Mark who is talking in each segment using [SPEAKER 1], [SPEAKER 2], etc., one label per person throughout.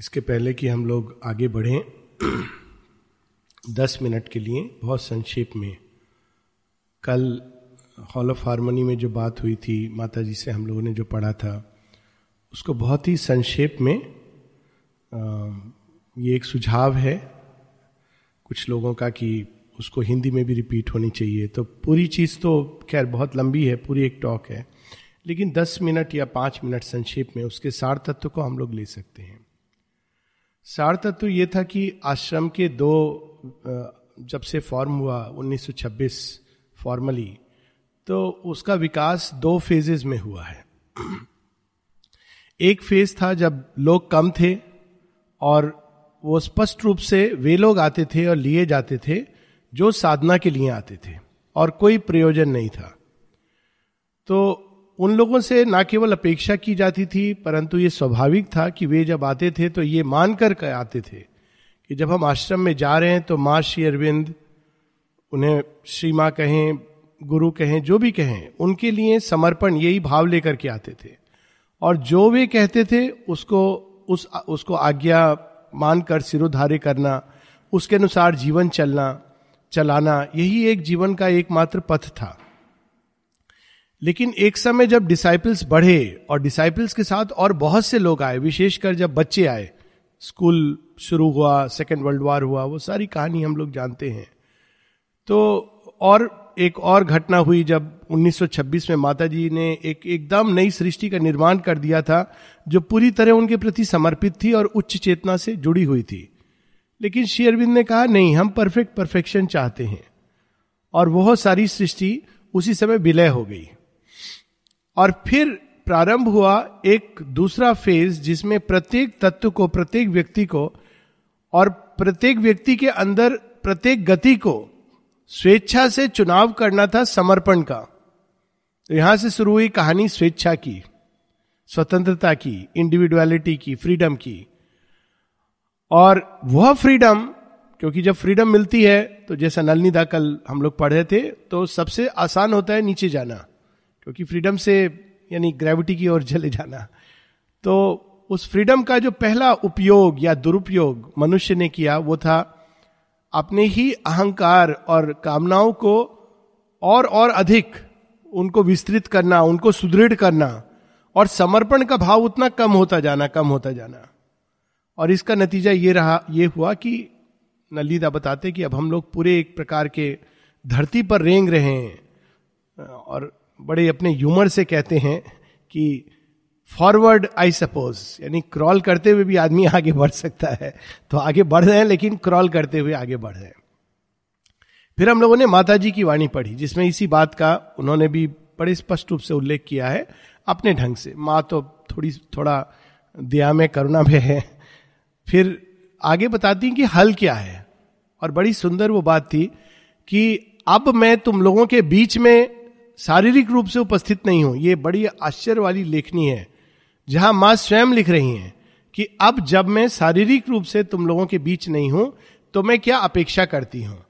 [SPEAKER 1] इसके पहले कि हम लोग आगे बढ़ें, दस मिनट के लिए बहुत संक्षेप में। कल हॉल ऑफ़ हारमोनी में जो बात हुई थी माता जी से हम लोगों ने जो पढ़ा था, उसको बहुत ही संक्षेप में ये एक सुझाव है कुछ लोगों का कि उसको हिंदी में भी रिपीट होनी चाहिए। तो पूरी चीज़ तो खैर बहुत लंबी है, पूरी एक टॉक है, लेकिन दस मिनट या पाँच मिनट संक्षेप में उसके सार तत्व को हम लोग ले सकते हैं। सार तत्व ये था कि आश्रम के दो जब से फॉर्म हुआ 1926 फॉर्मली तो उसका विकास दो फेजेस में हुआ है। एक फ़ेज़ था जब लोग कम थे और वो स्पष्ट रूप से वे लोग आते थे और लिए जाते थे जो साधना के लिए आते थे और कोई प्रयोजन नहीं था। तो उन लोगों से ना केवल अपेक्षा की जाती थी, परंतु ये स्वाभाविक था कि वे जब आते थे तो ये मान कर आते थे कि जब हम आश्रम में जा रहे हैं तो माँ श्री अरविंद उन्हें श्री माँ कहें, गुरु कहें, जो भी कहें, उनके लिए समर्पण यही भाव लेकर के आते थे। और जो वे कहते थे, उसको, उस, उसको आज्ञा मानकर सिरोधार्य करना, उसके अनुसार जीवन चलना, चलाना, यही एक जीवन का एकमात्र पथ था। लेकिन एक समय जब डिसाइपल्स बढ़े और डिसाइपल्स के साथ और बहुत से लोग आए, विशेषकर जब बच्चे आए स्कूल शुरू हुआ सेकेंड वर्ल्ड वॉर हुआ, वो सारी कहानी हम लोग जानते हैं। तो और एक और घटना हुई जब 1926 में माता जी ने एक एकदम नई सृष्टि का निर्माण कर दिया था, जो पूरी तरह उनके प्रति समर्पित थी और उच्च चेतना से जुड़ी हुई थी। लेकिन श्री अरविंद ने कहा, नहीं, हम परफेक्ट परफेक्शन चाहते हैं। और वह सारी सृष्टि उसी समय विलय हो गई। और फिर प्रारंभ हुआ एक दूसरा फ़ेज़ जिसमें प्रत्येक तत्व को, प्रत्येक व्यक्ति को और प्रत्येक व्यक्ति के अंदर प्रत्येक गति को स्वेच्छा से चुनाव करना था समर्पण का। तो यहाँ से शुरू हुई कहानी स्वेच्छा की, स्वतंत्रता की इंडिविजुअलिटी की फ्रीडम की। और वह फ्रीडम क्योंकि जब फ्रीडम मिलती है तो जैसा नलनीदा कल हम लोग पढ़े थे तो सबसे आसान होता है नीचे जाना। क्योंकि फ्रीडम से, यानी ग्रेविटी की ओर चले जाना। तो उस फ्रीडम का जो पहला उपयोग या दुरुपयोग मनुष्य ने किया, वो था अपने ही अहंकार और कामनाओं को और और अधिक उनको विस्तृत करना, उनको सुदृढ़ करना और समर्पण का भाव उतना कम होता जाना, कम होता जाना। और इसका नतीजा ये रहा, ये हुआ कि नलीदा बताते कि अब हम लोग पूरे एक प्रकार के धरती पर रेंग रहे हैं और बड़े अपने ह्यूमर से कहते हैं कि फॉरवर्ड आई सपोज़ यानी क्रॉल करते हुए भी आदमी आगे बढ़ सकता है। तो आगे बढ़ रहे हैं, लेकिन क्रॉल करते हुए आगे बढ़ रहे हैं। फिर हम लोगों ने माता जी की वाणी पढ़ी, जिसमें इसी बात का उन्होंने भी बड़े स्पष्ट रूप से उल्लेख किया है, अपने ढंग से। माँ तो थोड़ी, थोड़ा दया में, करुणा में है। फिर आगे बताती कि हल क्या है। और बड़ी सुंदर वो बात थी कि अब मैं तुम लोगों के बीच में शारीरिक रूप से उपस्थित नहीं हूँ ये बड़ी आश्चर्य वाली लेखनी है जहाँ माँ स्वयं लिख रही हैं कि अब जब मैं शारीरिक रूप से तुम लोगों के बीच नहीं हूँ तो मैं क्या अपेक्षा करती हूँ?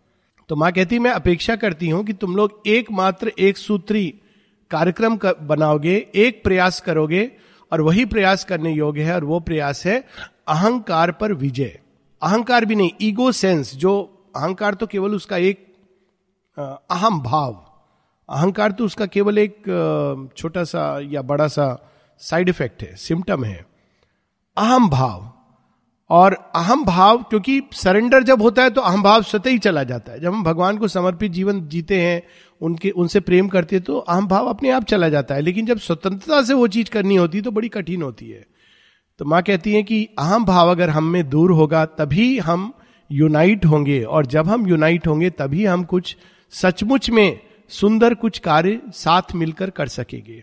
[SPEAKER 1] तो माँ कहती मैं अपेक्षा करती हूँ कि तुम लोग एकमात्र एक सूत्री कार्यक्रम कर, बनाओगे एक प्रयास करोगे और वही प्रयास करने योग्य है और वो प्रयास है अहंकार पर विजय। अहंकार भी नहीं ईगो सेंस जो अहंकार तो केवल उसका एक अहम भाव। अहंकार तो उसका केवल एक छोटा सा या बड़ा सा साइड इफ़ेक्ट है सिम्टम है। अहम भाव। और अहम भाव, क्योंकि सरेंडर जब होता है तो अहम भाव स्वतः ही चला जाता है। जब हम भगवान को समर्पित जीवन जीते हैं, उनके, उनसे प्रेम करते हैं तो अहम भाव अपने आप चला जाता है। लेकिन जब स्वतंत्रता से वो चीज़ करनी होती है तो बड़ी कठिन होती है। तो माँ कहती है कि अहम भाव अगर हम में दूर होगा, तभी हम यूनाइट होंगे। और जब हम यूनाइट होंगे, तभी हम कुछ सचमुच में सुंदर कुछ कार्य साथ मिलकर कर सकेंगे।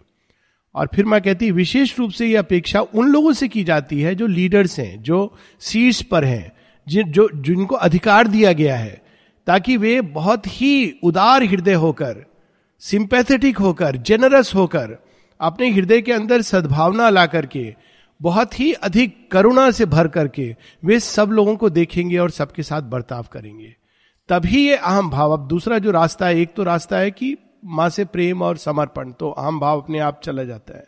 [SPEAKER 1] और फिर मैं कहती, विशेष रूप से यह अपेक्षा उन लोगों से की जाती है जो लीडर्स हैं, जो सीट्स पर हैं, जिन, जो, जिनको अधिकार दिया गया है, ताकि वे बहुत ही उदार हृदय होकर सिंपैथेटिक होकर जेनरस होकर, अपने हृदय के अंदर सद्भावना ला करके, बहुत ही अधिक करुणा से भर करके, वे सब लोगों को देखेंगे और सबके साथ बर्ताव करेंगे। तभी ये अहम भाव। अब दूसरा जो रास्ता है, एक तो रास्ता है कि माँ से प्रेम और समर्पण तो अहम भाव अपने आप चला जाता है।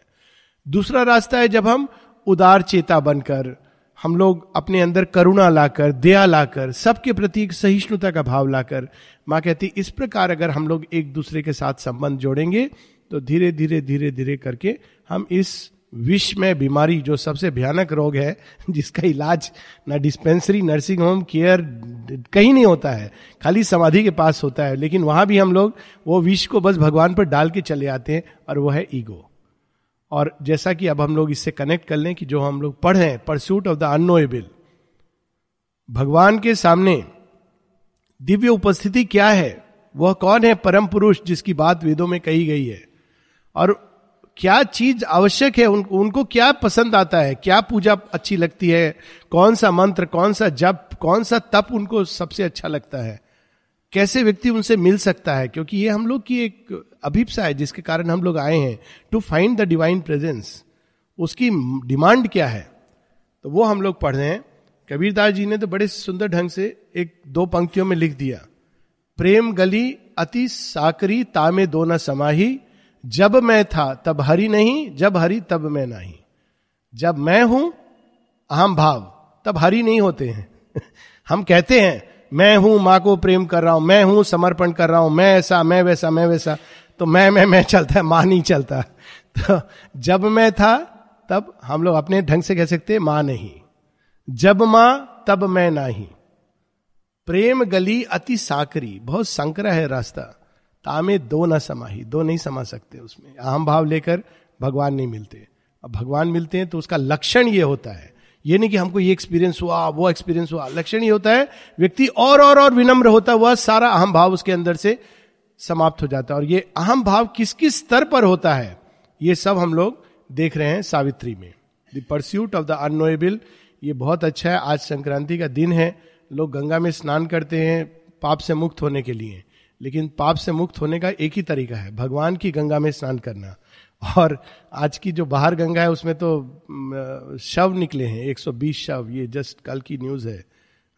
[SPEAKER 1] दूसरा रास्ता है जब हम उदार चेता बनकर, हम लोग अपने अंदर करुणा लाकर, दया लाकर, सबके प्रति एक सहिष्णुता का भाव लाकर, माँ कहती, इस प्रकार अगर हम लोग एक दूसरे के साथ संबंध जोड़ेंगे तो धीरे धीरे धीरे धीरे करके हम इस विश्व में बीमारी जो सबसे भयानक रोग है, जिसका इलाज ना डिस्पेंसरी नर्सिंग होम केयर कहीं नहीं होता है। खाली समाधि के पास होता है। लेकिन वहाँ भी हम लोग, वो विष को बस भगवान पर डाल के चले आते हैं, और वो है ईगो और जैसा कि अब हम लोग इससे कनेक्ट कर लें कि जो हम लोग पढ़ हैं परस्यूट ऑफ़ द अनोएबल भगवान के सामने दिव्य उपस्थिति क्या है? वह कौन है? परम पुरुष, जिसकी बात वेदों में कही गई है। और क्या चीज़ आवश्यक है? उन, उनको क्या पसंद आता है? क्या पूजा अच्छी लगती है? कौन सा मंत्र कौन सा जप कौन सा तप उनको सबसे अच्छा लगता है? कैसे व्यक्ति उनसे मिल सकता है? क्योंकि ये हम लोग की एक अभिप्सा है जिसके कारण हम लोग आए हैं। To find the divine presence उसकी डिमांड क्या है? तो वो हम लोग पढ़ रहे हैं। कबीरदास जी ने तो बड़े सुंदर ढंग से एक दो पंक्तियों में लिख दिया। प्रेम गली अति साकरी तामे दो न समाही जब मैं था, तब हरि नहीं, जब हरि, तब मैं नहीं। जब मैं हूँ, अहम भाव, तब हरि नहीं होते हैं। हम कहते हैं, मैं हूँ, माँ को प्रेम कर रहा हूँ, मैं हूँ, समर्पण कर रहा हूँ, मैं ऐसा, मैं वैसा मैं वैसा। तो मैं मैं मैं चलता है, माँ नहीं चलता। तो जब मैं था, तब हम लोग अपने ढंग से कह सकते माँ नहीं। जब माँ, तब मैं नहीं। प्रेम गली अति साकरी, बहुत संकरा है रास्ता। तामे दो न समाही, दो नहीं समा सकते उसमें। अहम भाव लेकर भगवान नहीं मिलते। अब भगवान मिलते हैं तो उसका लक्षण ये होता है। ये नहीं कि हमको ये एक्सपीरियंस हुआ, वो एक्सपीरियंस हुआ। लक्षण ये होता है, व्यक्ति और और और विनम्र होता हुआ सारा अहम भाव उसके अंदर से समाप्त हो जाता है। और ये अहम भाव किस किस स्तर पर होता है, ये सब हम लोग देख रहे हैं सावित्री में। The pursuit of the unknowable ये बहुत अच्छा है। आज संक्रांति का दिन है, लोग गंगा में स्नान करते हैं, पाप से मुक्त होने के लिए। लेकिन पाप से मुक्त होने का एक ही तरीका है, भगवान की गंगा में स्नान करना। और आज की जो बाहर गंगा है, उसमें तो शव निकले हैं 120 शव, ये जस्ट कल की न्यूज़ है।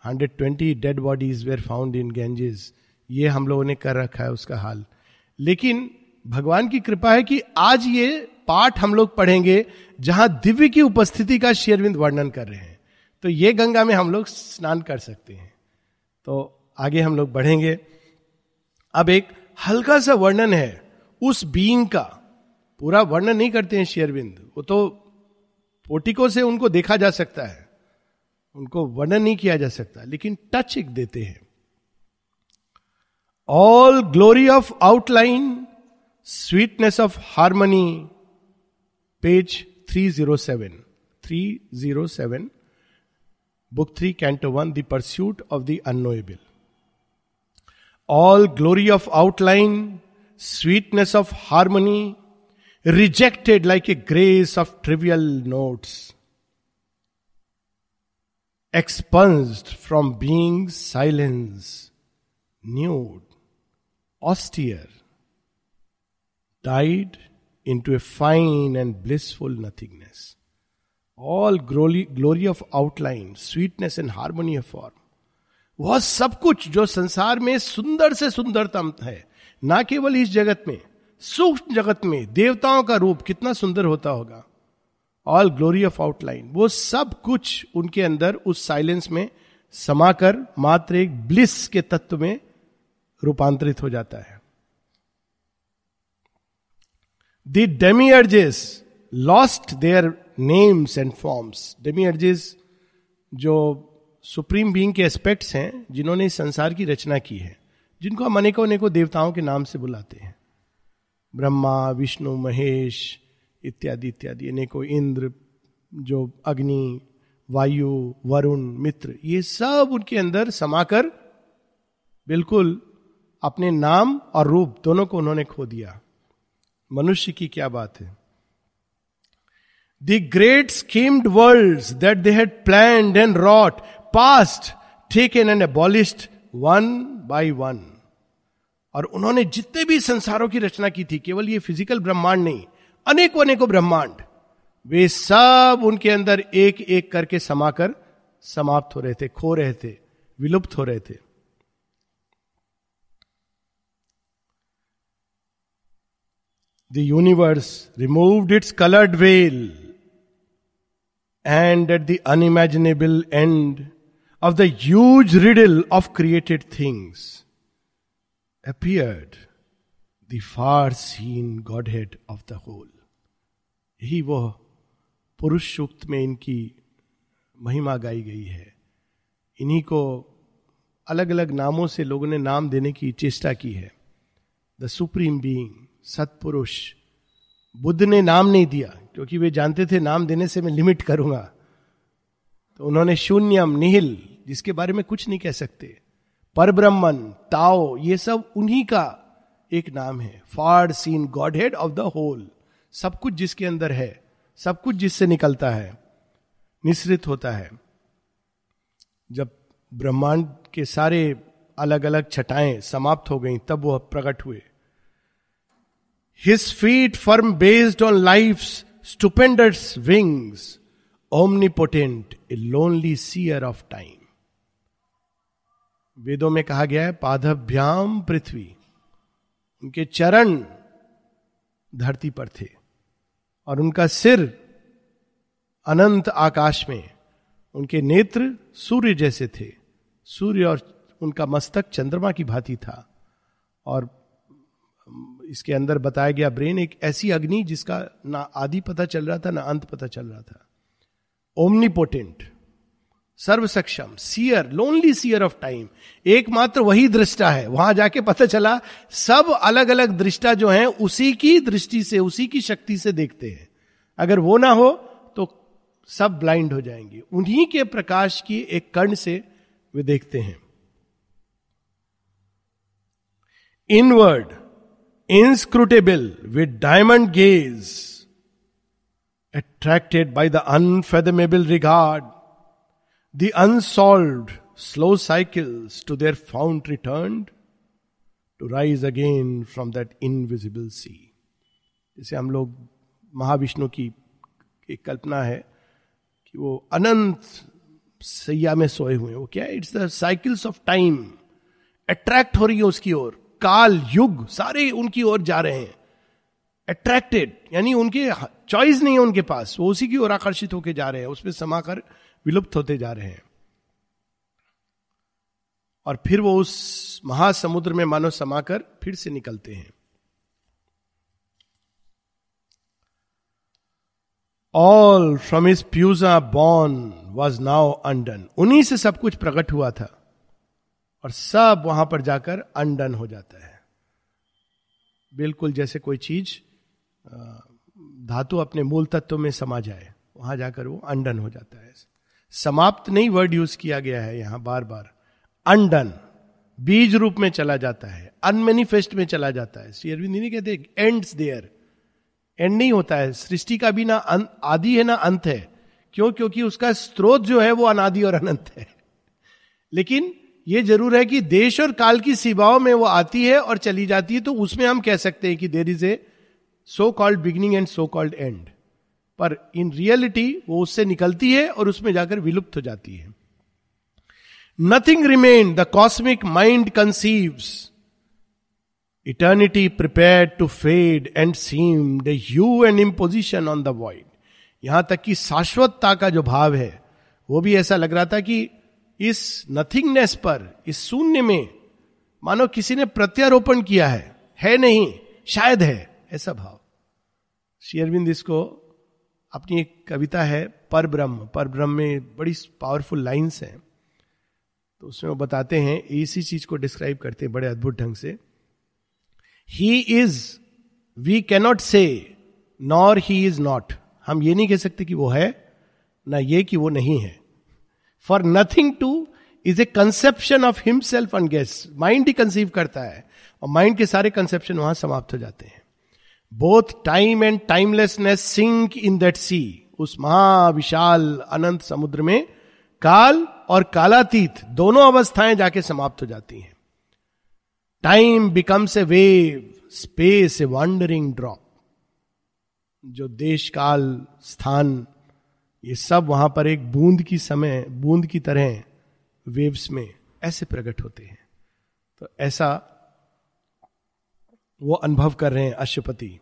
[SPEAKER 1] 120 dead bodies were found in Ganges ये हम लोगों ने कर रखा है उसका हाल। लेकिन भगवान की कृपा है कि आज ये पाठ हम लोग पढ़ेंगे, जहाँ दिव्य की उपस्थिति का शेरविंद वर्णन कर रहे हैं। तो ये गंगा में हम लोग स्नान कर सकते हैं। तो आगे हम लोग बढ़ेंगे। अब एक हल्का सा वर्णन है उस बीइंग का। पूरा वर्णन नहीं करते हैं शेयरविंद वो तो पोटिको से उनको देखा जा सकता है। उनको वर्णन नहीं किया जा सकता, लेकिन टच एक देते हैं। All glory of outline sweetness of harmony page 307 307 book three canto one the pursuit of the unknowable all glory of outline, sweetness of harmony, rejected like a grace of trivial notes, expunged from being silence, nude, austere, died into a fine and blissful nothingness. All glory, glory of outline, sweetness and harmony of form वह सब कुछ जो संसार में सुंदर से सुंदरतम है, ना केवल इस जगत में, सूक्ष्म जगत में देवताओं का रूप कितना सुंदर होता होगा। ऑल ग्लोरी ऑफ़ आउटलाइन वो सब कुछ उनके अंदर उस साइलेंस में समाकर मात्र एक ब्लिस के तत्व में रूपांतरित हो जाता है। The demiurges lost their names and forms demiurges जो सुप्रीम बीइंग के एस्पेक्ट्स हैं जिन्होंने इस संसार की रचना की है, जिनको हम अनेकों अनेकों देवताओं के नाम से बुलाते हैं। ब्रह्मा, विष्णु, महेश, इत्यादि इत्यादि, अनेकों इंद्र, जो अग्नि, वायु, वरुण, मित्र, ये सब उनके अंदर समाकर बिल्कुल अपने नाम और रूप दोनों को उन्होंने खो दिया। मनुष्य की क्या बात है? The great schemed world that they had plan and wrought past taken and abolished one by one और उन्होंने जितने भी संसारों की रचना की थी, केवल ये फ़िज़िकल ब्रह्मांड नहीं, अनेकों अनेकों ब्रह्मांड, वे सब उनके अंदर एक एक करके समाकर समाप्त हो रहे थे, खो रहे थे, विलुप्त हो रहे थे। The universe removed its coloured veil and at the unimaginable end the huge riddle of created things appeared the far seen godhead of the whole यही वो पुरुष सूक्त में इनकी महिमा गाई गई है। इन्हीं को अलग अलग नामों से लोगों ने नाम देने की चेष्टा की है। द सुप्रीम बीइंग सतपुरुष बुद्ध ने नाम नहीं दिया, क्योंकि वे जानते थे नाम देने से मैं लिमिट करूँगा। तो उन्होंने शून्यम, निहिल जिसके बारे में कुछ नहीं कह सकते। पर ब्रह्मन ताओ, ये सब उन्हीं का एक नाम है। Far seen godhead of the whole. सब कुछ जिसके अंदर है, सब कुछ जिससे निकलता है निश्रित होता है। जब ब्रह्मांड के सारे अलग अलग छटाएँ समाप्त हो गई, तब वह प्रकट हुए। His feet firm based on life stupendous wings omnipotent a lonely seer of time वेदों में कहा गया है पादभ्याम पृथ्वी। उनके चरण धरती पर थे और उनका सिर अनंत आकाश में, उनके नेत्र सूर्य जैसे थे। सूर्य और उनका मस्तक चंद्रमा की भांति था और इसके अंदर बताया गया ब्रेन एक ऐसी अग्नि जिसका ना आदि पता चल रहा था, ना अंत पता चल रहा था। ओमनीपोटेंट सर्व सक्षम seer lonely seer of time एकमात्र वही दृष्टा है। वहाँ जाके पता चला सब अलग अलग दृष्टा जो है उसी की दृष्टि से उसी की शक्ति से देखते हैं। अगर वो ना हो तो सब ब्लाइंड हो जाएँगे। उन्हीं के प्रकाश की एक कर्ण से वे देखते हैं। Inward inscrutable with diamond gaze attracted by the unfathomable regard, the unsolved slow cycles to their fount returned, to rise again from that invisible sea. जैसे हम लोग महाविष्णु की एक कल्पना है कि वो अनंत सैया में सोए हुए वो क्या its the cycles of time attract हो रही है उसकी ओर। काल युग सारे उनकी ओर जा रहे हैं। अट्रैक्टेड यानी उनके चॉइस नहीं है उनके पास। वो उसी की ओर आकर्षित होकर जा रहे हैं। उसमें समाकर विलुप्त होते जा रहे हैं। और फिर वो उस महासमुद्र में मानो समाकर फिर से निकलते हैं। ऑल फ्रॉम इज़ प्यूजा बॉर्न वॉज़ नाउ अनडन उन्हीं से सब कुछ प्रकट हुआ था। और सब वहाँ पर जाकर अनडन हो जाता है। बिल्कुल जैसे कोई चीज़ धातु अपने मूल तत्व में समा जाए, वहाँ जाकर वो अनडन हो जाता है। समाप्त नहीं वर्ड यूज़ किया गया है यहाँ बार बार अनडन बीज रूप में चला जाता है। अनमेनिफेस्ट में चला जाता है। श्री अरविंद नहीं कहते एंड्स देयर एंड नहीं होता है। सृष्टि का भी ना आदि है ना अंत है। क्यों? क्योंकि उसका स्रोत जो है वो अनादि और अनंत है। लेकिन ये ज़रूर है कि देश और काल की सीमाओं में वो आती है और चली जाती है तो उसमें हम कह सकते हैं कि there is a so called beginning and so called end पर इन रियलिटी वो उससे निकलती है और उसमें जाकर विलुप्त हो जाती है। Nothing remain the cosmic mind conceives eternity prepare to fade and seem the end imposition on the void यहाँ तक कि शाश्वतता का जो भाव है, वो भी ऐसा लग रहा था कि इस नथिंगनेस पर, इस शून्य में, मानो किसी ने प्रत्यारोपण किया है है नहीं, शायद है, ऐसा भाव। श्री अरविंद इसको अपनी एक कविता है पर ब्रह्म पर ब्रह्म में बड़ी पावरफुल लाइंस हैं। तो उसमें वो बताते हैं, इसी चीज़ को डिस्क्राइब करते हैं बड़े अद्भुत ढंग से। He is we cannot say nor he is not हम ये नहीं कह सकते कि वो है, ना ये कि वो नहीं है। For nothing too is a conception of himself and guess mind he conceive करता है, और माइंड के सारे कंसेप्शन वहाँ समाप्त हो जाते हैं। Both time and timelessness sink in that sea उस महाविशाल अनंत समुद्र में काल और कालातीत दोनों अवस्थाएँ जाके समाप्त हो जाती हैं। Time becomes a wave space a wandering drop जो देश काल स्थान, ये सब वहाँ पर एक बूंद की समय, बूंद की तरह वेव्स में ऐसे प्रकट होते हैं। तो ऐसा वो अनुभव कर रहे हैं Ashwapati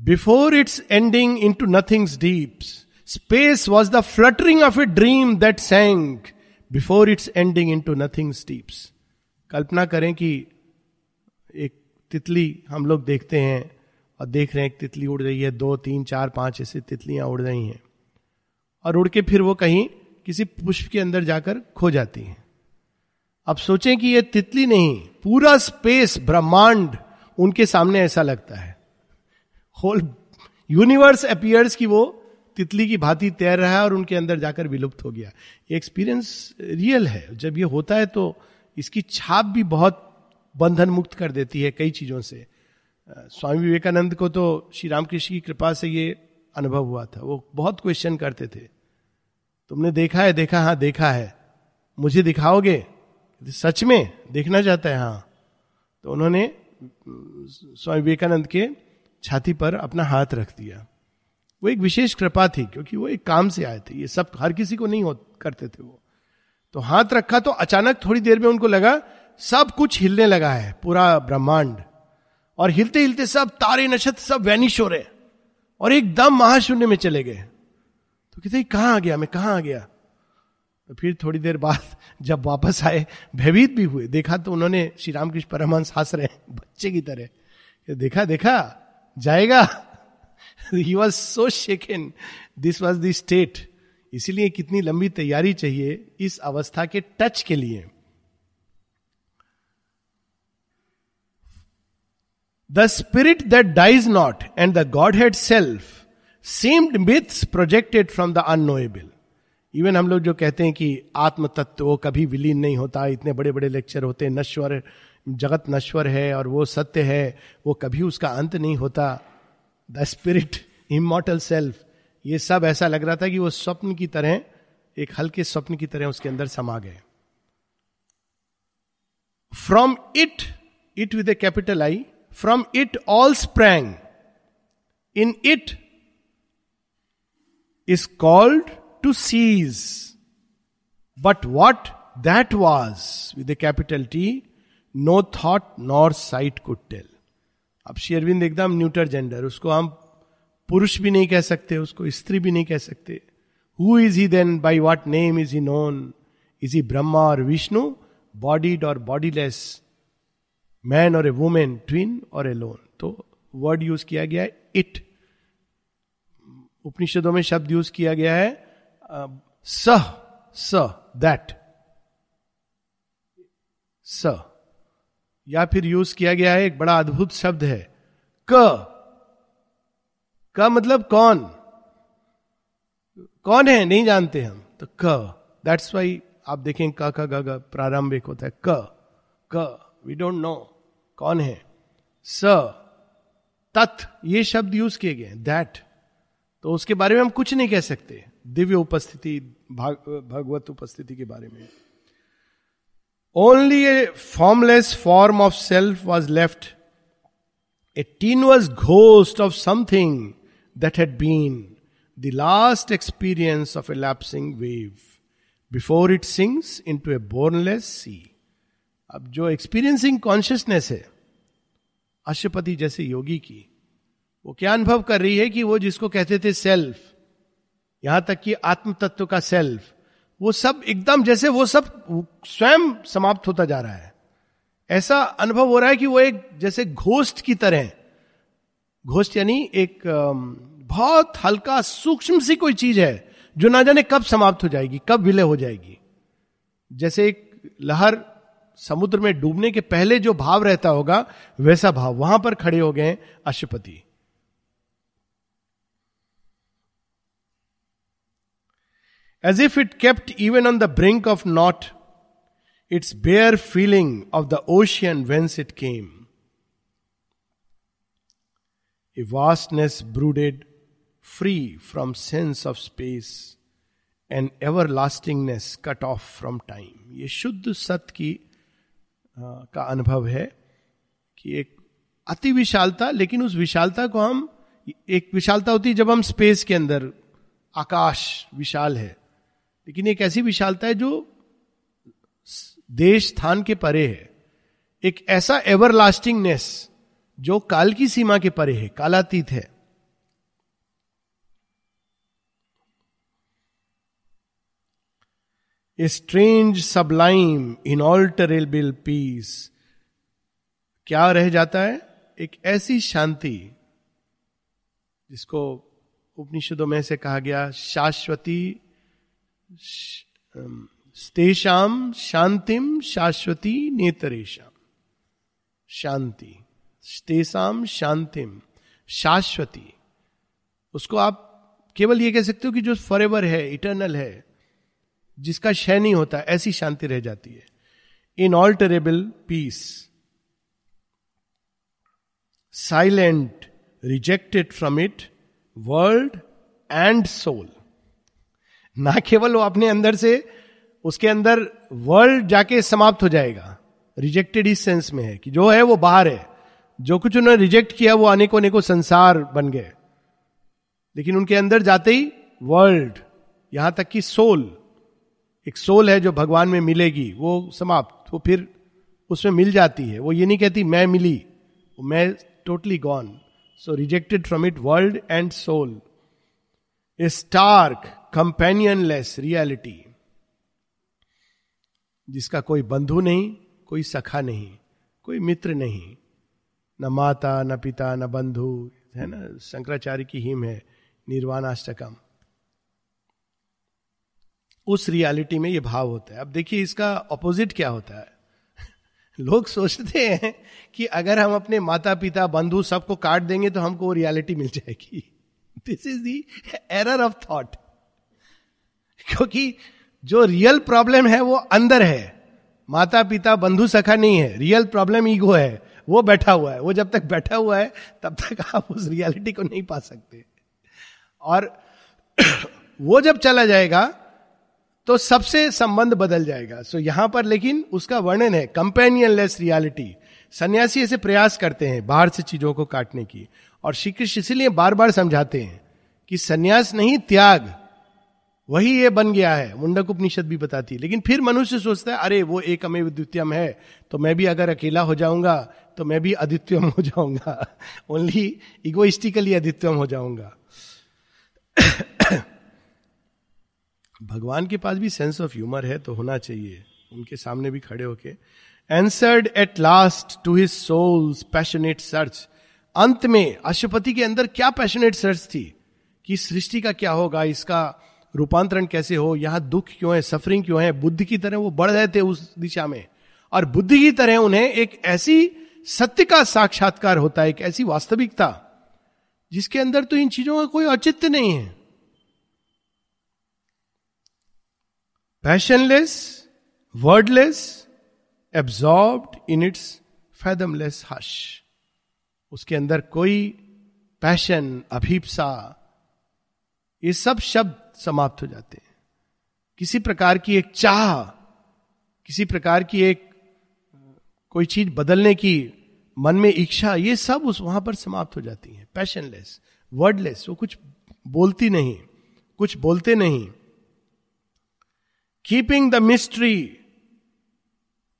[SPEAKER 1] before its ending into nothing's deeps space was the fluttering of a dream that sank before its ending into nothing deeps कल्पना करें कि एक तितली हम लोग देखते हैं और देख रहे हैं एक तितली उड़ रही है, दो, तीन, चार, पाँच ऐसे तितलियाँ उड़ रही हैं। और उड़ के फिर वो कहीं किसी पुष्प के अंदर जाकर खो जाती हैं। अब सोचें कि यह तितली नहीं, पूरा स्पेस ब्रह्मांड उनके सामने ऐसा लगता है। होल यूनिवर्स अपियर्स की वो तितली की भांति तैर रहा है और उनके अंदर जाकर विलुप्त हो गया। एक्सपीरियंस रियल है। जब ये होता है तो इसकी छाप भी बहुत बंधन मुक्त कर देती है कई चीज़ों से। स्वामी विवेकानंद को तो श्री रामकृष्ण की कृपा से ये अनुभव हुआ था। वो बहुत क्वेश्चन करते थे। तुमने देखा है, देखा हाँ देखा है। मुझे दिखाओगे? सच में देखना चाहता है हाँ। तो उन्होंने स्वामी विवेकानंद के छाती पर अपना हाथ रख दिया। वो एक विशेष कृपा थी, क्योंकि वो एक काम से आए थे। ये सब, हर किसी को नहीं हो, करते थे वो। तो हाथ रखा तो अचानक थोड़ी देर में उनको लगा, सब कुछ हिलने लगा है, पूरा ब्रह्मांड। और हिलते हिलते सब तारे, नक्षत्र सब वैनिश हो रहे और एकदम महाशून्य में चले गए। तो कहते कहाँ आ गया? मैं कहाँ आ गया? तो फिर थोड़ी देर बाद जब वापस आए, भयभीत भी हुए। देखा तो उन्होंने श्री रामकृष्ण परमहंस हंस रहे बच्चे की तरह। देखा देखा, जाएगा। He was so shaken this was the state इसीलिए कितनी लंबी तैयारी चाहिए इस अवस्था के टच के लिए। The spirit that dies not and the godhead self seemed myths projected from the unknowable even हम लोग जो कहते हैं कि आत्म तत्व वो कभी विलीन नहीं होता। इतने बड़े बड़े लेक्चर होते हैं, नश्वर, जगत नश्वर है और वो सत्य है, वो कभी उसका अंत नहीं होता। द स्पिरिट इमोटल सेल्फ ये सब ऐसा लग रहा था कि वो स्वप्न की तरह, एक हल्के स्वप्न की तरह उसके अंदर समा गए। From it it with a capital I from it all sprang in it is called to cease but what that was a capital T no thought nor sight could tell अब शेरविंद एकदम न्यूटर जेंडर उसको हम पुरुष भी नहीं कह सकते, उसको स्त्री भी नहीं कह सकते। Who is he then by what name is he known is he Brahma और विष्णु बॉडीड और बॉडीलेस मैन और ए वुमेन ट्विन और ए लोन तो वर्ड यूज़ किया गया है इट उपनिषदों में शब्द यूज़ किया गया है स स दैट स. या फिर यूज़ किया गया है, एक बड़ा अद्भुत शब्द है। क. क मतलब कौन? कौन है, नहीं जानते हम। तो क दैट्स वाई आप देखें क, का, ग प्रारंभिक होता है। क क वी डोंट नो कौन है। स, तत्, ये शब्द यूज़ किए गए दैट तो उसके बारे में हम कुछ नहीं कह सकते। दिव्य उपस्थिति भगवत उपस्थिति के बारे में। Only a formless form of self was left a tenuous ghost of something that had been the last experience of a lapsing wave before it sinks into a boundless sea अब जो एक्सपीरियंसिंग कॉन्शियसनेस है अशुपति जैसे योगी की वो क्या अनुभव कर रही है कि वो जिसको कहते थे सेल्फ, यहाँ तक कि आत्म तत्व का सेल्फ, वो सब एकदम जैसे वो सब स्वयं समाप्त होता जा रहा है। ऐसा अनुभव हो रहा है कि वो एक जैसे घोष्ट की तरह घोष्ट यानी एक बहुत हल्का, सूक्ष्म सी कोई चीज़ है, जो ना जाने कब समाप्त हो जाएगी, कब विलय हो जाएगी। जैसे एक लहर समुद्र में डूबने के पहले जो भाव रहता होगा, वैसा भाव, वहाँ पर खड़े हो गए अशुपति as if it kept even on the brink of naught its bare feeling of the ocean whence it came. A vastness brooded, free from sense of space, an everlastingness cut off from time ये शुद्ध सत्य की का अनुभव है कि एक अति विशालता लेकिन उस विशालता को हम एक विशालता होती है जब हम स्पेस के अंदर आकाश विशाल है लेकिन एक ऐसी विशालता है जो देश स्थान के परे है। एक ऐसा एवरलास्टिंगनेस जो काल की सीमा के परे है, कालातीत है। A strange sublime inalterable peace क्या रह जाता है? एक ऐसी शांति जिसको उपनिषदों में से कहा गया, शाश्वती स्तेषाम शांतिम शाश्वती नेतरेशम शांति स्तेषाम शांतिम शाश्वती। उसको आप केवल ये कह सकते हो कि जो फॉर है इटर्नल है, जिसका क्षय नहीं होता, ऐसी शांति रह जाती है। Unalterable peace silent rejected from it world and soul ना केवल वो अपने अंदर से, उसके अंदर वर्ल्ड जाके समाप्त हो जाएगा। रिजेक्टेड इस सेंस में है कि जो है वो बाहर है। जो कुछ उन्होंने रिजेक्ट किया, वो अनेकों अनेकों संसार बन गए। लेकिन उनके अंदर जाते ही वर्ल्ड यहाँ तक कि सोल एक सोल है जो भगवान में मिलेगी, वो समाप्त, वो फिर उसमें मिल जाती है। वो ये नहीं कहती, मैं मिली मैं totally gone so rejected from it world and soul a stark companionless reality जिसका कोई बंधु नहीं, कोई सखा नहीं, कोई मित्र नहीं, न माता, न पिता, न बंधु, है ना? शंकराचार्य की हिम है, निर्वाणाष्टकम। उस रियलिटी में ये भाव होता है। अब देखिए, इसका ऑपोजिट क्या होता है? लोग सोचते हैं कि अगर हम अपने माता, पिता, बंधु सबको काट देंगे तो हमको वो रियलिटी मिल जाएगी। This is the error of thought क्योंकि जो रियल प्रॉब्लम है, वो अंदर है। माता पिता बंधु सखा नहीं है। रियल प्रॉब्लम ईगो है। वो बैठा हुआ है। वो जब तक बैठा हुआ है, तब तक आप उस रियलिटी को नहीं पा सकते। और वो जब चला जाएगा तो सबसे संबंध बदल जाएगा। सो यहाँ पर लेकिन उसका वर्णन है कंपेनियन लेस रियालिटी सन्यासी ऐसे प्रयास करते हैं, बाहर से चीज़ों को काटने की। और श्री कृष्ण इसीलिए बार बार समझाते हैं कि सन्यास नहीं, त्याग। वही ये बन गया है। मुंडक उपनिषद भी बताती है। लेकिन फिर मनुष्य सोचता है, अरे, वो एक अमेव द्वितीयम है तो मैं भी अगर अकेला हो जाऊँगा तो मैं भी अद्वितीयम हो जाऊँगा। ओनली इगोइस्टिकली अद्वितीयम हो जाऊँगा। भगवान के पास भी सेंस ऑफ़ ह्यूमर है तो होना चाहिए। उनके सामने भी खड़े होके। Answered at last to his soul's passionate search अंत में अशुपति के अंदर क्या पैशनेट सर्च थी? कि सृष्टि का क्या होगा? इसका रूपांतरण कैसे हो, यहाँ दुख क्यों है सफरिंग क्यों है, बुद्ध की तरह वो बढ़ रहे थे उस दिशा में। और बुद्ध की तरह उन्हें एक ऐसी सत्य का साक्षात्कार होता है, एक ऐसी वास्तविकता, जिसके अंदर तो इन चीज़ों का कोई औचित्य नहीं है। Passionless wordless absorb in its fathomless hush उसके अंदर कोई पैशन अभीपसा ये सब शब्द समाप्त हो जाते हैं। किसी प्रकार की एक चाह, किसी प्रकार की एक कोई चीज़ बदलने की मन में इच्छा, ये सब उस वहाँ पर समाप्त हो जाती है। पैशनलेस वर्डलेस वो कुछ बोलती नहीं, कुछ बोलते नहीं। Keeping the mystery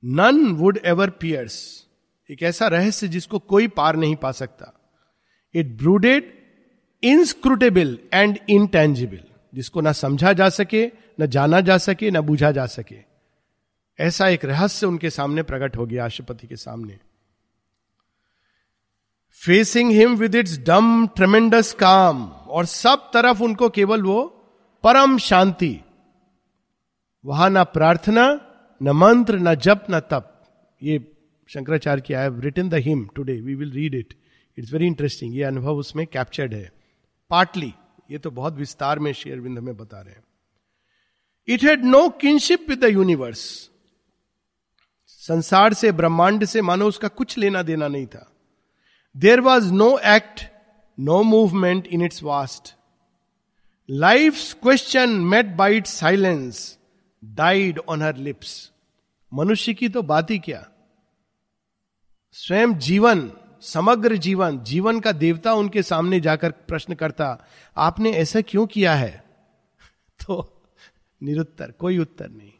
[SPEAKER 1] none would ever pierce एक ऐसा रहस्य जिसको कोई पार नहीं पा सकता। It brooded inscrutable and intangible जिसको ना समझा जा सके, ना जाना जा सके, ना बूझा जा सके। ऐसा एक रहस्य उनके सामने प्रकट हो गया राष्ट्रपति के सामने। Facing him with its dumb tremendous काम और सब तरफ़ उनको केवल वो परम शांति। वहाँ ना प्रार्थना, न मंत्र, न जप, न तप। ये शंकराचार्य की I have written the hymn today we will read it it's very interesting ये अनुभव उसमें कैप्चर्ड है। पार्टली ये तो बहुत विस्तार में शेयरविंद में बता रहे हैं। It had no kinship with the universe संसार से, ब्रह्मांड से मानो उसका कुछ लेना देना नहीं था। There was no act no movement in its vast life question met by it silence died on her lips मनुष्य की तो बात ही क्या? स्वयं जीवन समग्र जीवन जीवन का देवता उनके सामने जाकर प्रश्न करता, आपने ऐसा क्यों किया है? तो निरुत्तर, कोई उत्तर नहीं।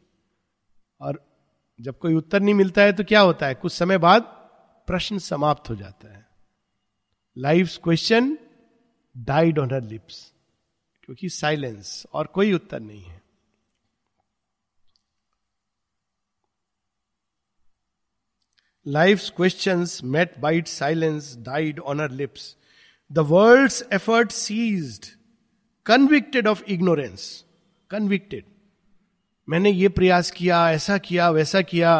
[SPEAKER 1] और जब कोई उत्तर नहीं मिलता है तो क्या होता है? कुछ समय बाद प्रश्न समाप्त हो जाता है। Life question died on her lips क्योंकि साइलेंस और कोई उत्तर नहीं है। Life's questions met by its silence died on her lips. The world's effort ceased, convicted of ignorance. Convicted. मैंने ये प्रयास किया ऐसा किया वैसा किया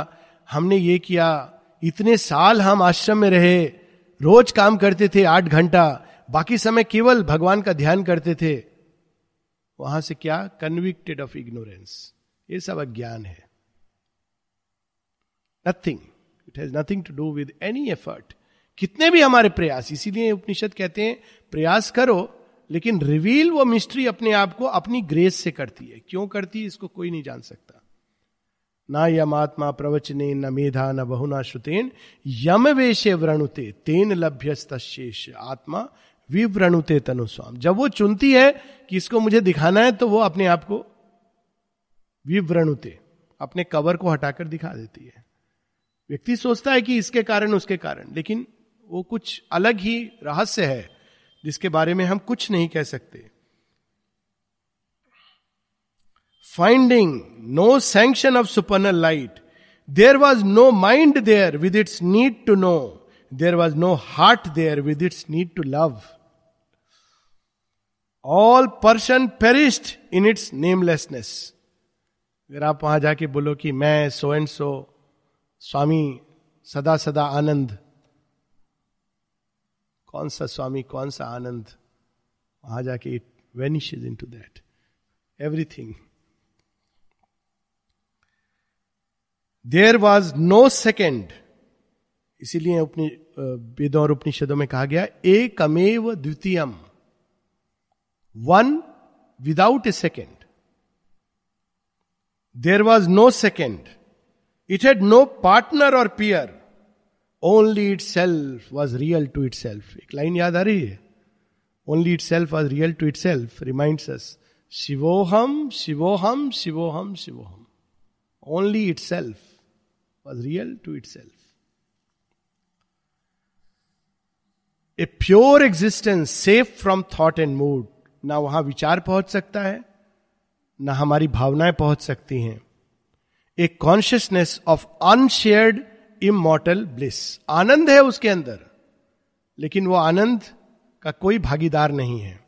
[SPEAKER 1] हमने ये किया इतने साल हम आश्रम में रहे रोज काम करते थे आठ घंटा बाकी समय केवल भगवान का ध्यान करते थे वहाँ से क्या कन्विक्टेड ऑफ़ इग्नोरेंस ये सब अज्ञान है nothing it has nothing to do with any effort कितने भी हमारे प्रयास, इसीलिए उपनिषद कहते हैं, प्रयास करो, लेकिन रिवील वो मिस्ट्री अपने आप को अपनी ग्रेस से करती है। क्यों करती है, इसको कोई नहीं जान सकता। ना यम आत्मा प्रवचने, न मेधा, न बहुना श्रुतेन, यम वेशे व्रणुते, तेन लभ्यस्तेष आत्मा विव्रणुते तनुस्वाम जब वो चुनती है कि इसको मुझे दिखाना है तो वो अपने आप को विव्रणुते, अपने कवर को हटाकर दिखा देती है। व्यक्ति सोचता है कि इसके कारण, उसके कारण। लेकिन वो कुछ अलग ही रहस्य है, जिसके बारे में हम कुछ नहीं कह सकते। Finding no sanction of supernal light there was no mind there with its need to know there was no heart there with its need to love all person perished in its namelessness अगर आप वहाँ जाके बोलो कि मैं so and so स्वामी सदा सदा आनंद। कौन सा स्वामी, कौन सा आनंद? वहाँ जाके it vanish into that everything there was no second इसीलिए अपनी वेदों और उपनिषदों में कहा गया एक अमेव द्वितीयम। One without a second there was no second it had no partner और peer only itself was real to itself एक लाइन याद आ रही है? Only itself was real to itself remind us शिवोहम शिवोहम शिवोहम शिवोहम only itself was real to itself a pure existence safe from thought and mood ना वहाँ विचार पहुँच सकता है, ना हमारी भावनाएँ पहुँच सकती हैं। A consciousness of unshared immortal bliss आनंद है उसके अंदर, लेकिन वो आनंद का कोई भागीदार नहीं है।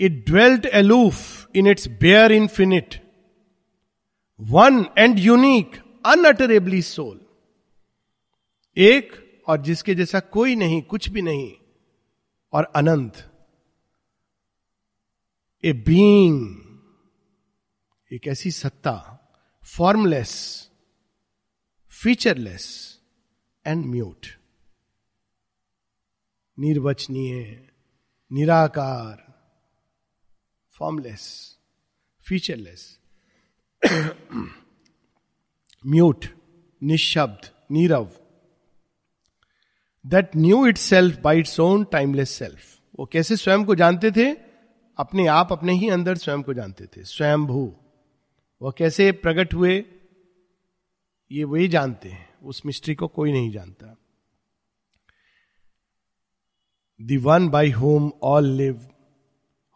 [SPEAKER 1] It dwelt aloof in its bare infinite one and unique unutterably sole एक और जिसके जैसा कोई नहीं, कुछ भी नहीं, और अनंत। ए बीइंग एक ऐसी सत्ता। फॉर्मलेस फीचरलेस एंड म्यूट निर्वचनीय निराकार फॉर्मलेस फीचरलेस म्यूट निशब्द Nirav that knew itself by its own timeless self वो कैसे स्वयं को जानते थे? अपने आप अपने ही अंदर स्वयं को जानते थे। स्वयं भू वो कैसे प्रकट हुए, ये वही जानते हैं। उस मिस्ट्री को कोई नहीं जानता। The one by whom all live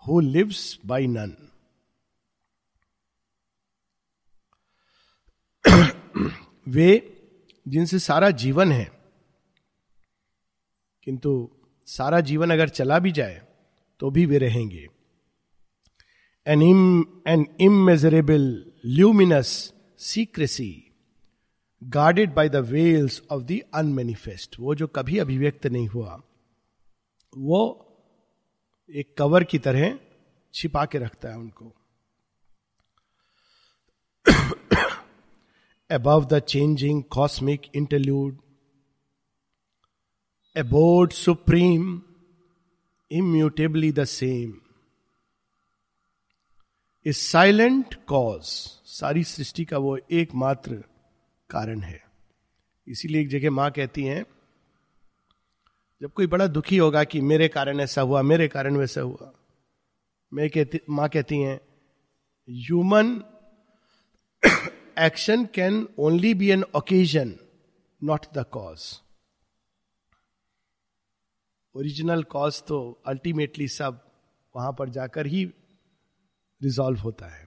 [SPEAKER 1] who lives by none वे जिनसे सारा जीवन है, किंतु सारा जीवन अगर चला भी जाए तो भी वे रहेंगे। एन इम an immeasurable luminous secrecy guarded by the veils of the unmanifest वो जो कभी अभिव्यक्त नहीं हुआ वो एक कवर की तरह छिपा के रखता है उनको above the changing cosmic interlude, abode supreme, immutably the same. A silent cause, सारी सृष्टि का वो एकमात्र कारण है। इसीलिए एक जगह माँ कहती हैं, जब कोई बड़ा दुखी होगा कि मेरे कारण ऐसा हुआ, मेरे कारण वैसा हुआ, मैं कहती, माँ कहती हैं human action can only be an occasion not the cause original cause तो अल्टीमेटली सब वहाँ पर जाकर ही रिजॉल्व होता है।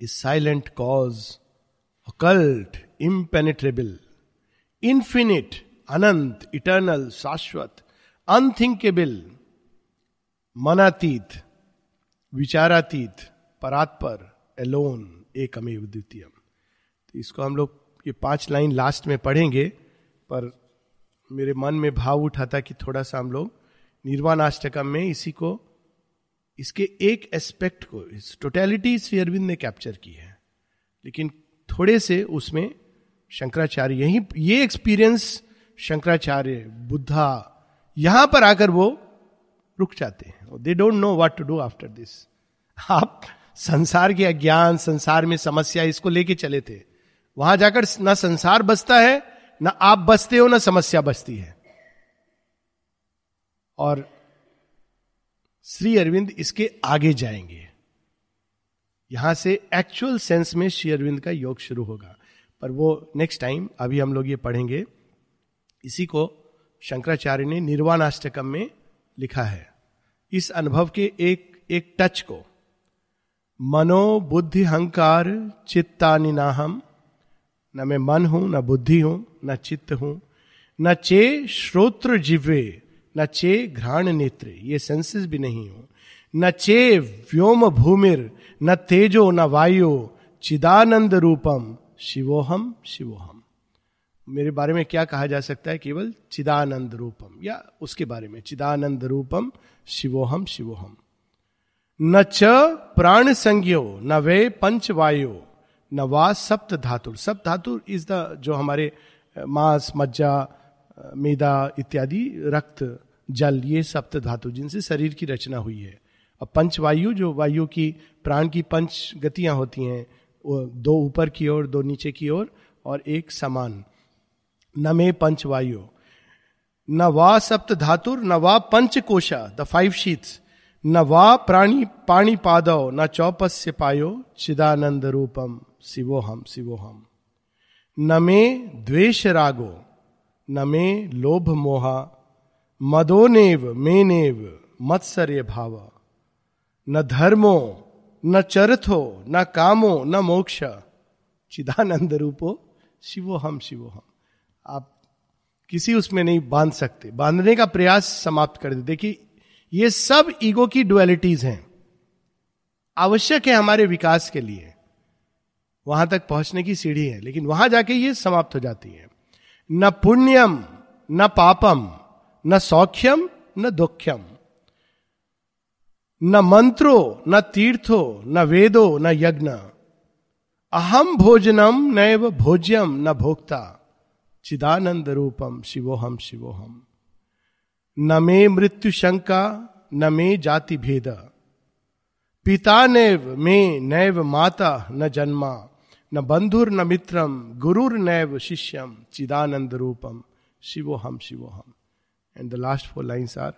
[SPEAKER 1] इस silent cause, occult, impenetrable, infinite, अनंत, इटर्नल, शाश्वत, अनथिंकेबल, मनातीत, विचारातीत, परात्पर, एलोन एक अमेव द्वितीय तो इसको हम लोग ये पाँच लाइन लास्ट में पढ़ेंगे, पर मेरे मन में भाव उठा था कि थोड़ा सा हम लोग निर्वाणाष्टकम में इसी को इसके एक एस्पेक्ट को, इस टोटेलिटी श्री अरविंद ने कैप्चर की है। लेकिन थोड़े से उसमें शंकराचार्य, यही, ये एक्सपीरियंस शंकराचार्य, बुद्धा, यहाँ पर आकर वो रुक जाते हैं। They don't know what to do after this आप संसार के अज्ञान, संसार में समस्या, इसको लेके चले थे। वहाँ जाकर ना संसार बसता है, ना आप बसते हो, ना समस्या बसती है। और श्री अरविंद इसके आगे जाएँगे। यहाँ से एक्चुअल सेंस में श्री अरविंद का योग शुरू होगा। पर वो नेक्स्ट टाइम अभी हम लोग ये पढ़ेंगे। इसी को शंकराचार्य ने निर्वाणाष्टकम में लिखा है। इस अनुभव के एक एक टच को मनो बुद्धि हंकार चित्ता निनाहम न मैं मन हूँ, न बुद्धि हूँ, न चित्त हूँ। न चे श्रोत्र जिव्वे न चे घ्राण नेत्र, ये सेंसेस भी नहीं हो। न चे व्योम भूमिर, न तेजो न वायु, चिदानंद रूपम, शिवोहम शिवोहम। मेरे बारे में क्या कहा जा सकता है? केवल चिदानंद रूपम, या उसके बारे में, चिदानंद रूपम, शिवोहम शिवोहम। न च प्राण संज्ञो, न वे पंच वायु, न वा सप्त धातु सप्त धातु इज़ द जो हमारे मांस, मज्जा मेदा इत्यादि रक्त जल ये सप्त धातु जिनसे शरीर की रचना हुई है। अब पंच वायु जो वायु की प्राण की पंच गतियाँ होती हैं दो ऊपर की ओर दो नीचे की ओर और, और एक समान। न में पंच वायु न वा सप्त धातुर न वा पंच कोशा द फाइव शीट्स न वा प्राणी पाणी पादव न चौपस्य पायो चिदानंद रूपम शिवोहम शिवोहम। न मे द्वेष रागो न मे लोभ मोहा मदोनेव मेनेव मत्सर्य भाव न धर्मो, न चरथो, न कामो, न मोक्ष। चिदानंद रूपो, शिवो हम शिवो हम। आप किसी उसमें नहीं बाँध सकते। बांधने का प्रयास समाप्त कर दे। देखिए, ये सब ईगो की डुअलिटीज हैं। आवश्यक है हमारे विकास के लिए। वहाँ तक पहुँचने की सीढ़ी है, लेकिन वहाँ जाके ये समाप्त हो जाती है। न पुण्यम, न पापम, न सौख्यम, न दुख्यम। न मंत्रो, न तीर्थो, न वेदो, न यज्ञ। अहम भोजनम नैव भोज्यम न भोक्ता। चिदानंद रूपम शिवोहम शिवोहम न मे मृत्यु शंका न मे जाति भेद पिता नैव, मे नैव माता, न जन्मा। न बंधुर न मित्रम, गुरुर नैव शिष्यम, चिदानंद रूपम शिवोहम शिवोहम and the last four lines are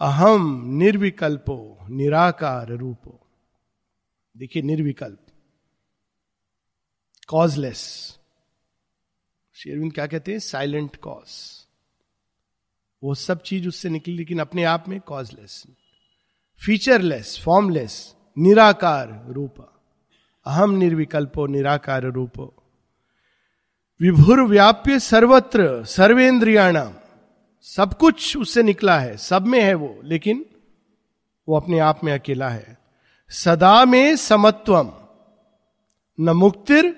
[SPEAKER 1] अहम निर्विकल्पो, निराकार रूपो। देखिए, निर्विकल्प। कॉजलेस शेरविंद क्या कहते हैं? साइलेंट कॉज वो सब चीज़ उससे निकली, लेकिन अपने आप में कॉजलेस फीचरलेस फॉर्मलेस निराकार रूप। अहम निर्विकल्पो, निराकार रूपो। विभुर व्याप्य सर्वत्र सर्वेन्द्रियाणाम सब कुछ उससे निकला है, सब में है वो, लेकिन वो अपने आप में अकेला है। सदा में समत्वम, न मुक्तिर,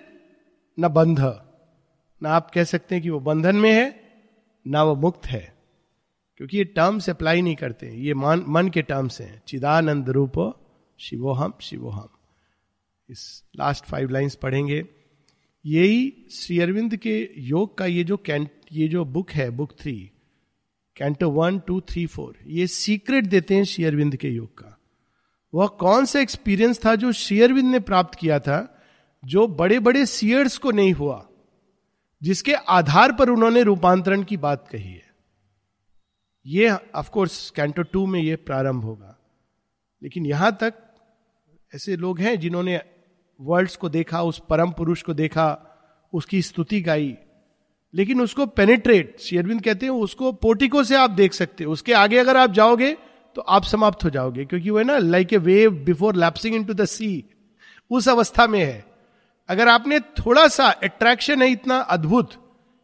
[SPEAKER 1] न बंध। न आप कह सकते हैं कि वो बंधन में है, ना वो मुक्त है। क्योंकि ये टर्म्स अप्लाई नहीं करते। ये मन मन के टर्म्स हैं। चिदानंद रूप, शिवोहम शिवोहम। इस लास्ट फाइव लाइंस पढ़ेंगे। यही श्री अरविंद के योग का ये जो कैंट ये जो बुक है book three canto one two three four ये सीक्रेट देते हैं शेयरविंद के योग का। वह कौन सा एक्सपीरियंस था जो श्री अरविंद ने प्राप्त किया था, जो बड़े बड़े सीयर्स को नहीं हुआ, जिसके आधार पर उन्होंने रूपांतरण की बात कही है? ये ऑफकोर्स कैंटो टू में ये प्रारंभ होगा। लेकिन यहाँ तक ऐसे लोग हैं जिन्होंने वर्ल्ड्स को देखा, उस परम पुरुष को देखा, उसकी स्तुति गाई। लेकिन उसको पेनिट्रेट शेयरविंद कहते हैं, उसको पोटिको से आप देख सकते हो। उसके आगे अगर आप जाओगे तो आप समाप्त हो जाओगे, क्योंकि वो है ना like a wave before lapsing into the sea उस अवस्था में है। अगर आपने थोड़ा सा अट्रैक्शन है इतना अद्भुत,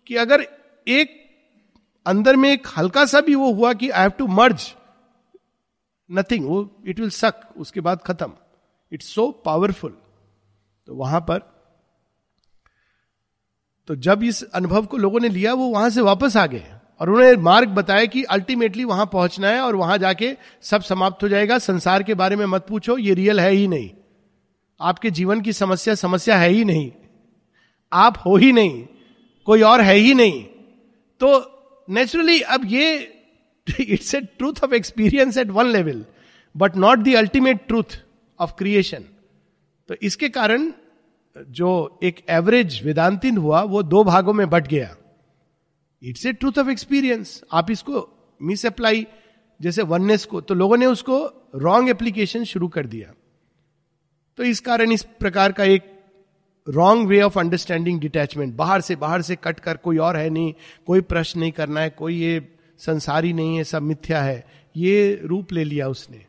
[SPEAKER 1] कि अगर एक अंदर में एक हल्का सा भी वो हुआ कि I have to merge nothing वो इट विल सक उसके बाद खत्म। इट्स सो पावरफुल तो वहाँ पर तो जब इस अनुभव को लोगों ने लिया, वो वहाँ से वापस आ गए और उन्होंने मार्ग बताया कि अल्टीमेटली वहाँ पहुँचना है और वहाँ जाके सब समाप्त हो जाएगा। संसार के बारे में मत पूछो, ये रियल है ही नहीं। आपके जीवन की समस्या समस्या है ही नहीं। आप हो ही नहीं, कोई और है ही नहीं। तो नेचुरली अब ये it's a truth of experience at one level but not the ultimate truth of creation तो इसके कारण जो एक एवरेज वेदांतिन हुआ, वो दो भागों में बट गया। It's a truth of experience आप इसको मिस अप्लाई जैसे वननेस को तो लोगों ने उसको रॉन्ग एप्लीकेशन शुरू कर दिया। तो इस कारण इस प्रकार का एक wrong way of understanding detachment बाहर से बाहर से कट कर कोई और है नहीं, कोई प्रश्न नहीं करना है, कोई ये संसारी नहीं है, सब मिथ्या है, ये रूप ले लिया उसने।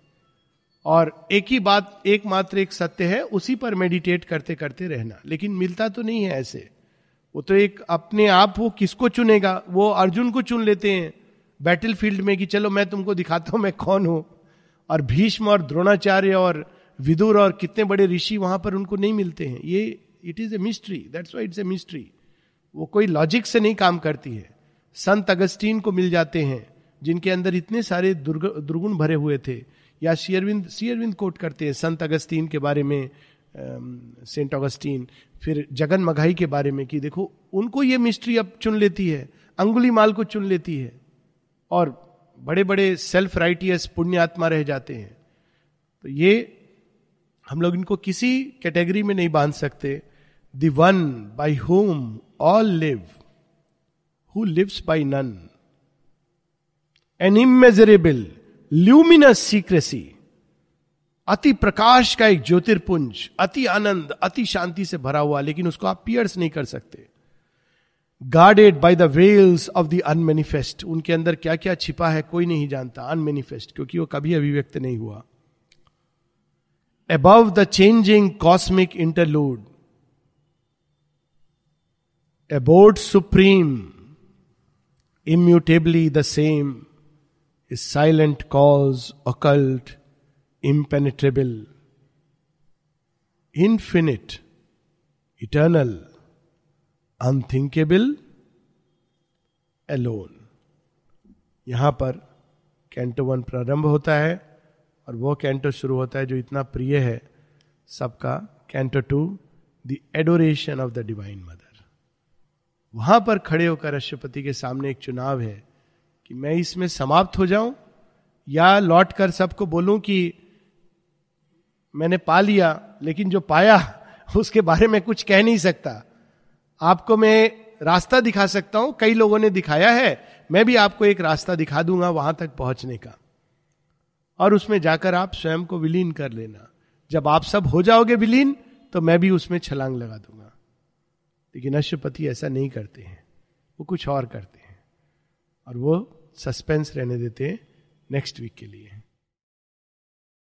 [SPEAKER 1] और एक ही बात, एकमात्र एक सत्य है, उसी पर मेडिटेट करते करते रहना। लेकिन मिलता तो नहीं है ऐसे। वो तो एक अपने आप वो किसको चुनेगा? वो अर्जुन को चुन लेते हैं। बैटल फ़ील्ड में कि चलो मैं तुमको दिखाता हूँ मैं कौन हूँ। और भीष्म और द्रोणाचार्य और विदुर और कितने बड़े ऋषि वहाँ पर उनको नहीं मिलते हैं। ये it is a mystery that's why it's a mystery वो कोई लॉजिक से नहीं काम करती है। संत अगस्टीन को मिल जाते हैं, जिनके अंदर इतने सारे दुर्गुण भरे हुए थे। या शेयरविंद शेयरविंद कोट करते हैं, संत अगस्तीन के बारे में सेंट अगस्टीन फिर जगन मघाई के बारे में कि देखो, उनको ये मिस्ट्री अब चुन लेती है, अंगुली माल को चुन लेती है, और बड़े बड़े सेल्फ राइटियस पुण्यात्मा रह जाते हैं। तो ये हम लोग इनको किसी कैटेगरी में नहीं बाँध सकते। One by whom all live who lives by none an immeasurable luminous secrecy अति प्रकाश का एक ज्योतिर्पुंज अति आनंद अति शांति से भरा हुआ लेकिन उसको आप पियर्स नहीं कर सकते guarded by the veils of the unmanifest उनके अंदर क्या क्या छिपा है कोई नहीं जानता अनमेनिफेस्ट क्योंकि वो कभी अभिव्यक्त नहीं हुआ above the changing cosmic interlude. Abode supreme immutably the same, is silent cause, occult, impenetrable, infinite, eternal, unthinkable, alone. यहाँ पर कैंटो वन प्रारंभ होता है और वो कैंटो शुरू होता है जो इतना प्रिय है सबका। Canto two the adoration of the divine mother वहाँ पर खड़े होकर राष्ट्रपति के सामने एक चुनाव है। कि मैं इसमें समाप्त हो जाऊँ या लौट कर सबको बोलूँ कि मैंने पा लिया, लेकिन जो पाया, उसके बारे में कुछ कह नहीं सकता। आपको मैं रास्ता दिखा सकता हूँ, कई लोगों ने दिखाया है, मैं भी आपको एक रास्ता दिखा दूँगा वहाँ तक पहुँचने का। और उसमें जाकर आप स्वयं को विलीन कर लेना। जब आप सब हो जाओगे विलीन तो मैं भी उसमें छलांग लगा दूँगा। लेकिन अश्वपति ऐसा नहीं करते हैं, वो कुछ और करते हैं। और वो सस्पेंस रहने देते हैं नेक्स्ट वीक के लिए।